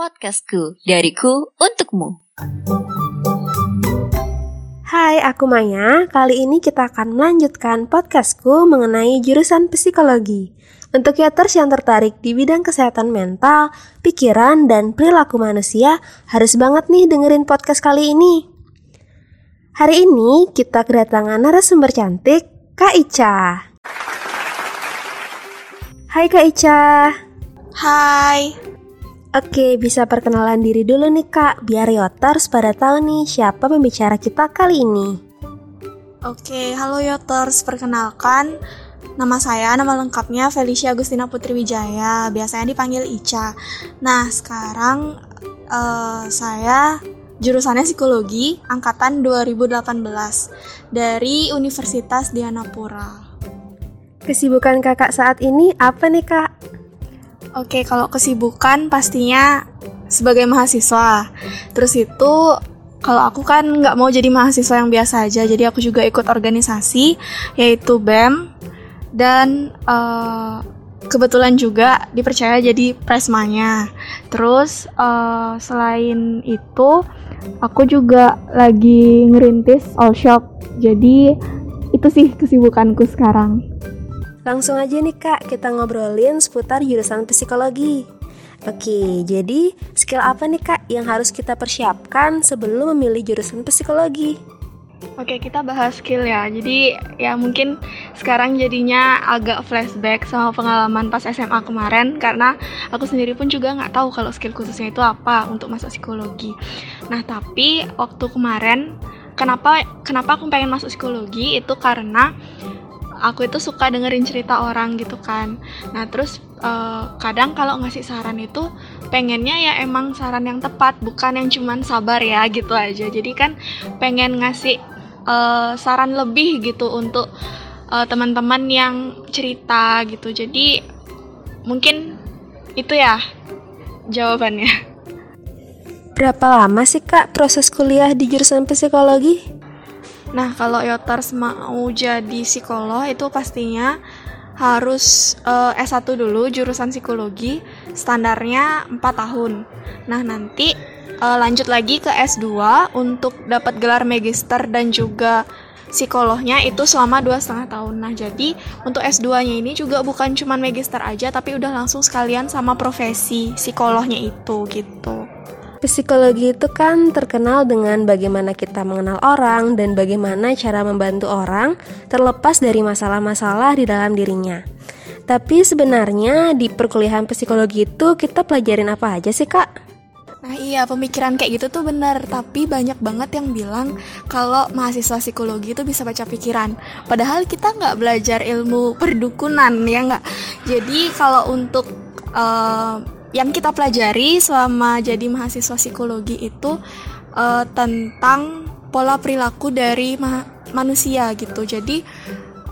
Podcastku, dariku untukmu. Hai, aku Maya. Kali ini kita akan melanjutkan podcastku mengenai jurusan psikologi. Untuk yaters yang tertarik di bidang kesehatan mental, pikiran, dan perilaku manusia, harus banget nih dengerin podcast kali ini. Hari ini kita kedatangan narasumber cantik, Kak Ica. Hai Kak Ica. Hai. Oke, bisa perkenalan diri dulu nih kak, biar Yoters pada tahu nih siapa pembicara kita kali ini. Oke, halo Yoters, perkenalkan Nama saya, nama lengkapnya Felicia Agustina Putri Wijaya, biasanya dipanggil Ica. Nah, sekarang uh, saya jurusannya psikologi, angkatan 2018 dari Universitas Dianapura. Kesibukan kakak saat ini apa nih kak? Oke, kalau kesibukan pastinya sebagai mahasiswa. Terus itu kalau aku kan nggak mau jadi mahasiswa yang biasa aja, jadi aku juga ikut organisasi yaitu BEM dan uh, kebetulan juga dipercaya jadi presmanya. Terus uh, selain itu aku juga lagi ngerintis all shop. Jadi itu sih kesibukanku sekarang. Langsung aja nih kak, kita ngobrolin seputar jurusan psikologi. Oke, jadi skill apa nih kak yang harus kita persiapkan sebelum memilih jurusan psikologi? Oke, kita bahas skill ya. Jadi ya mungkin sekarang jadinya agak flashback sama pengalaman pas SMA kemarin karena aku sendiri pun juga nggak tahu kalau skill khususnya itu apa untuk masuk psikologi. Nah, tapi waktu kemarin kenapa kenapa aku pengen masuk psikologi itu karena aku itu suka dengerin cerita orang gitu kan. Nah terus uh, kadang kalau ngasih saran itu pengennya ya emang saran yang tepat bukan yang cuman sabar ya gitu aja. Jadi kan pengen ngasih uh, saran lebih gitu untuk uh, teman-teman yang cerita gitu. Jadi mungkin itu ya jawabannya. Berapa lama sih kak proses kuliah di jurusan psikologi? Nah, kalau Yotars mau jadi psikolog itu pastinya harus uh, eh, S1 dulu jurusan psikologi, standarnya 4 tahun. Nah, nanti uh, lanjut lagi ke S2 untuk dapat gelar magister dan juga psikolognya itu selama dua setengah tahun. Nah, jadi untuk S2-nya ini juga bukan cuma magister aja, tapi udah langsung sekalian sama profesi psikolognya itu gitu. Psikologi itu kan terkenal dengan bagaimana kita mengenal orang dan bagaimana cara membantu orang terlepas dari masalah-masalah di dalam dirinya. Tapi sebenarnya di perkuliahan psikologi itu kita pelajarin apa aja sih kak? Nah iya pemikiran kayak gitu tuh bener Tapi banyak banget yang bilang Kalau mahasiswa psikologi itu bisa baca pikiran Padahal kita nggak belajar ilmu perdukunan ya nggak Jadi kalau untuk uh, yang kita pelajari selama jadi mahasiswa psikologi itu uh, tentang pola perilaku dari ma manusia gitu. Jadi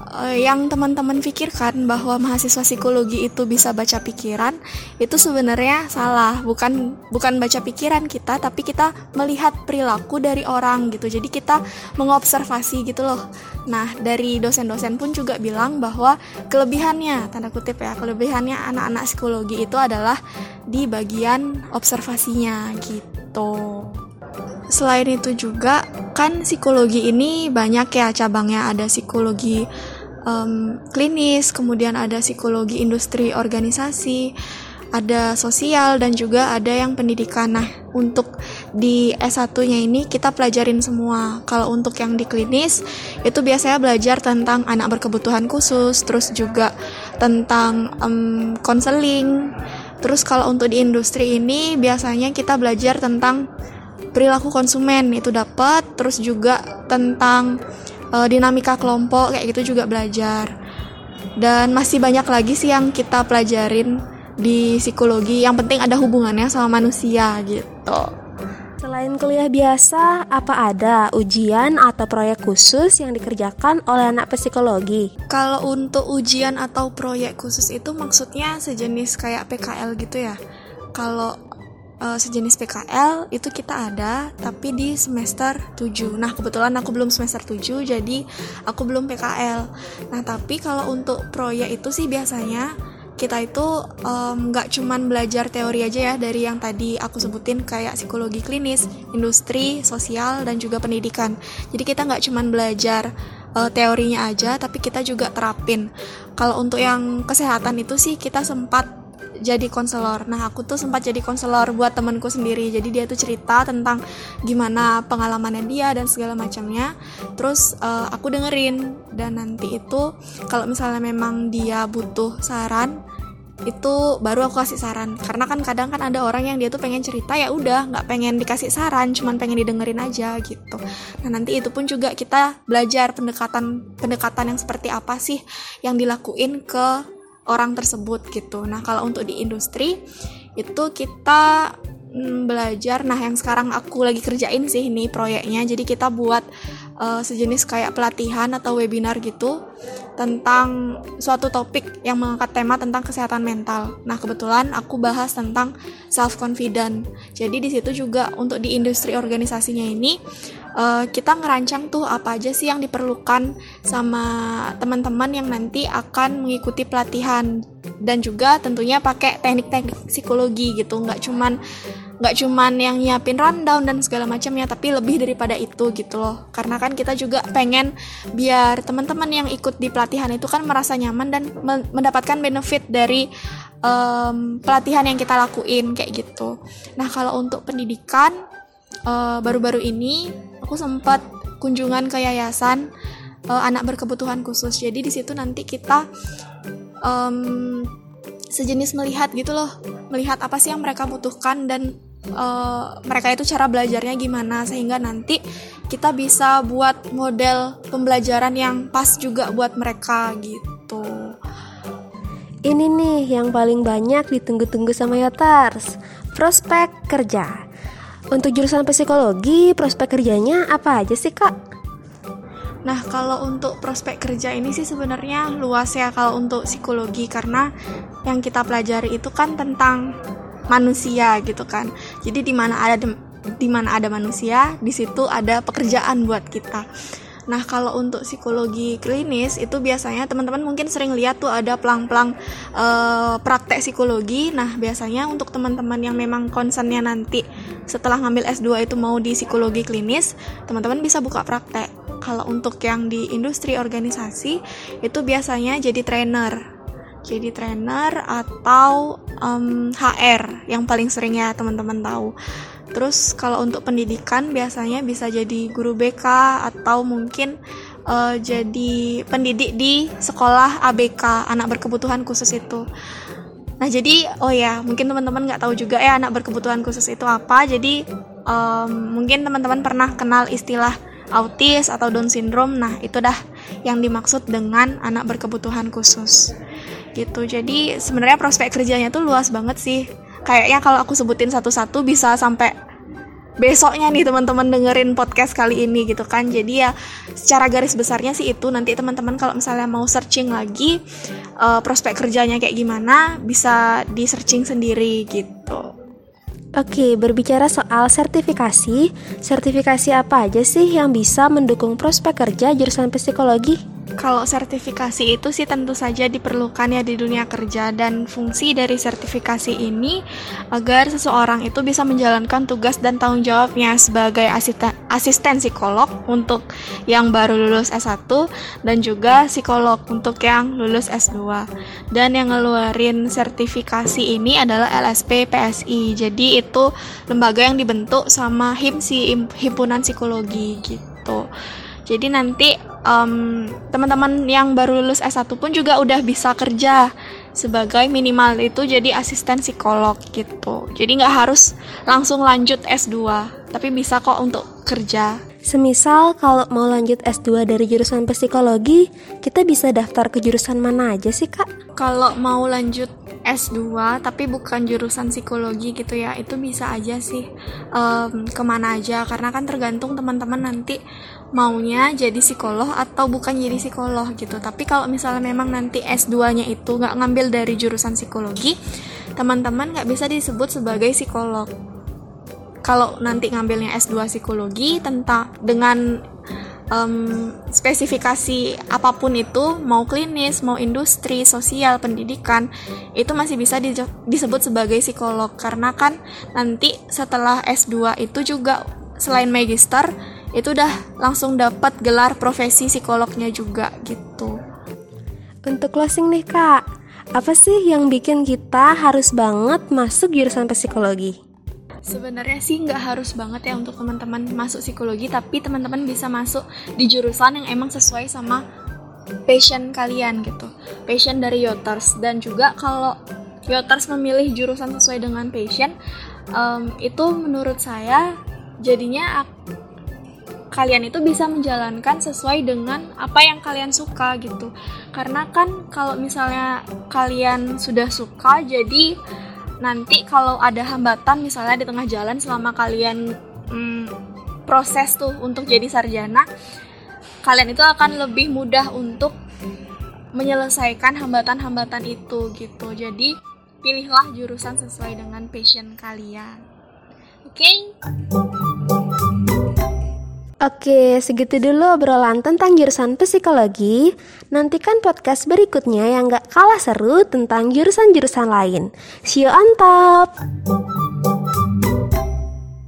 uh, yang teman-teman pikirkan bahwa mahasiswa psikologi itu bisa baca pikiran itu sebenarnya salah. Bukan bukan baca pikiran kita, tapi kita melihat perilaku dari orang gitu. Jadi kita mengobservasi gitu loh. Nah, dari dosen-dosen pun juga bilang bahwa kelebihannya, tanda kutip ya, kelebihannya anak-anak psikologi itu adalah di bagian observasinya gitu. Selain itu juga kan psikologi ini banyak ya cabangnya ada psikologi um, klinis, kemudian ada psikologi industri organisasi, ada sosial dan juga ada yang pendidikan. Nah, untuk di S1-nya ini kita pelajarin semua. Kalau untuk yang di klinis itu biasanya belajar tentang anak berkebutuhan khusus, terus juga tentang konseling. Um, terus kalau untuk di industri ini biasanya kita belajar tentang perilaku konsumen itu dapat, terus juga tentang uh, dinamika kelompok kayak gitu juga belajar. Dan masih banyak lagi sih yang kita pelajarin di psikologi yang penting ada hubungannya sama manusia gitu. Selain kuliah biasa, apa ada ujian atau proyek khusus yang dikerjakan oleh anak psikologi? Kalau untuk ujian atau proyek khusus itu maksudnya sejenis kayak PKL gitu ya. Kalau uh, sejenis PKL itu kita ada tapi di semester 7. Nah, kebetulan aku belum semester 7 jadi aku belum PKL. Nah, tapi kalau untuk proyek itu sih biasanya kita itu nggak um, cuman belajar teori aja ya dari yang tadi aku sebutin kayak psikologi klinis, industri, sosial dan juga pendidikan. Jadi kita nggak cuman belajar uh, teorinya aja, tapi kita juga terapin. Kalau untuk yang kesehatan itu sih kita sempat jadi konselor. Nah, aku tuh sempat jadi konselor buat temanku sendiri. Jadi dia tuh cerita tentang gimana pengalamannya dia dan segala macamnya. Terus uh, aku dengerin dan nanti itu kalau misalnya memang dia butuh saran, itu baru aku kasih saran karena kan kadang kan ada orang yang dia tuh pengen cerita ya udah nggak pengen dikasih saran cuman pengen didengerin aja gitu nah nanti itu pun juga kita belajar pendekatan pendekatan yang seperti apa sih yang dilakuin ke orang tersebut gitu nah kalau untuk di industri itu kita mm, belajar nah yang sekarang aku lagi kerjain sih ini proyeknya jadi kita buat uh, sejenis kayak pelatihan atau webinar gitu tentang suatu topik yang mengangkat tema tentang kesehatan mental. Nah, kebetulan aku bahas tentang self confident. Jadi di situ juga untuk di industri organisasinya ini uh, kita ngerancang tuh apa aja sih yang diperlukan sama teman-teman yang nanti akan mengikuti pelatihan. Dan juga tentunya pakai teknik-teknik psikologi gitu, nggak cuman nggak cuman yang nyiapin rundown dan segala macamnya tapi lebih daripada itu gitu loh. Karena kan kita juga pengen biar teman-teman yang ikut di pelatihan itu kan merasa nyaman dan mendapatkan benefit dari um, pelatihan yang kita lakuin kayak gitu. Nah kalau untuk pendidikan baru baru-baru ini aku sempat kunjungan ke yayasan uh, anak berkebutuhan khusus jadi di situ nanti kita um, sejenis melihat gitu loh melihat apa sih yang mereka butuhkan dan uh, mereka itu cara belajarnya gimana sehingga nanti kita bisa buat model pembelajaran yang pas juga buat mereka gitu. Ini nih yang paling banyak ditunggu-tunggu sama Yotars, prospek kerja. Untuk jurusan psikologi, prospek kerjanya apa aja sih kak? Nah, kalau untuk prospek kerja ini sih sebenarnya luas ya kalau untuk psikologi karena yang kita pelajari itu kan tentang manusia gitu kan jadi di mana ada di mana ada manusia di situ ada pekerjaan buat kita Nah, kalau untuk psikologi klinis itu biasanya teman-teman mungkin sering lihat tuh ada pelang-pelang uh, praktek psikologi. Nah, biasanya untuk teman-teman yang memang concernnya nanti setelah ngambil S2 itu mau di psikologi klinis, teman-teman bisa buka praktek. Kalau untuk yang di industri organisasi itu biasanya jadi trainer jadi trainer atau um, HR yang paling sering ya teman-teman tahu. Terus kalau untuk pendidikan biasanya bisa jadi guru BK atau mungkin uh, jadi pendidik di sekolah ABK anak berkebutuhan khusus itu. Nah jadi oh ya mungkin teman-teman nggak tahu juga ya anak berkebutuhan khusus itu apa. Jadi um, mungkin teman-teman pernah kenal istilah autis atau Down syndrome. Nah itu dah yang dimaksud dengan anak berkebutuhan khusus gitu jadi sebenarnya prospek kerjanya tuh luas banget sih kayaknya kalau aku sebutin satu-satu bisa sampai besoknya nih teman-teman dengerin podcast kali ini gitu kan. Jadi ya secara garis besarnya sih itu. Nanti teman-teman kalau misalnya mau searching lagi uh, prospek kerjanya kayak gimana bisa di searching sendiri gitu. Oke, berbicara soal sertifikasi, sertifikasi apa aja sih yang bisa mendukung prospek kerja jurusan psikologi? Kalau sertifikasi itu sih tentu saja diperlukan ya di dunia kerja dan fungsi dari sertifikasi ini agar seseorang itu bisa menjalankan tugas dan tanggung jawabnya sebagai asisten, asisten psikolog untuk yang baru lulus S1 dan juga psikolog untuk yang lulus S2. Dan yang ngeluarin sertifikasi ini adalah LSP PSI. Jadi itu lembaga yang dibentuk sama HIMSI Himpunan Psikologi gitu. Jadi nanti um, teman-teman yang baru lulus S1 pun juga udah bisa kerja sebagai minimal itu jadi asisten psikolog gitu. Jadi nggak harus langsung lanjut S2, tapi bisa kok untuk kerja. Semisal kalau mau lanjut S2 dari jurusan psikologi, kita bisa daftar ke jurusan mana aja sih kak? Kalau mau lanjut S2 tapi bukan jurusan psikologi gitu ya, itu bisa aja sih um, ke mana aja. Karena kan tergantung teman-teman nanti maunya jadi psikolog atau bukan jadi psikolog gitu. Tapi kalau misalnya memang nanti S2 nya itu nggak ngambil dari jurusan psikologi teman-teman nggak bisa disebut sebagai psikolog. Kalau nanti ngambilnya S2 psikologi tentang dengan um, spesifikasi apa pun itu mau klinis mau industri sosial pendidikan itu masih bisa di, disebut sebagai psikolog karena kan nanti setelah S2 itu juga selain magister itu udah langsung dapat gelar profesi psikolognya juga gitu untuk closing nih kak apa sih yang bikin kita harus banget masuk jurusan psikologi? Sebenarnya sih nggak harus banget ya untuk teman-teman masuk psikologi, tapi teman-teman bisa masuk di jurusan yang emang sesuai sama passion kalian gitu, passion dari Yoters dan juga kalau Yoters memilih jurusan sesuai dengan passion, um, itu menurut saya jadinya kalian itu bisa menjalankan sesuai dengan apa yang kalian suka gitu. Karena kan kalau misalnya kalian sudah suka jadi nanti kalau ada hambatan misalnya di tengah jalan selama kalian hmm, proses tuh untuk jadi sarjana kalian itu akan lebih mudah untuk menyelesaikan hambatan-hambatan itu gitu jadi pilihlah jurusan sesuai dengan passion kalian oke okay? Oke, segitu dulu obrolan tentang jurusan psikologi. Nantikan podcast berikutnya yang gak kalah seru tentang jurusan-jurusan lain. See you on top!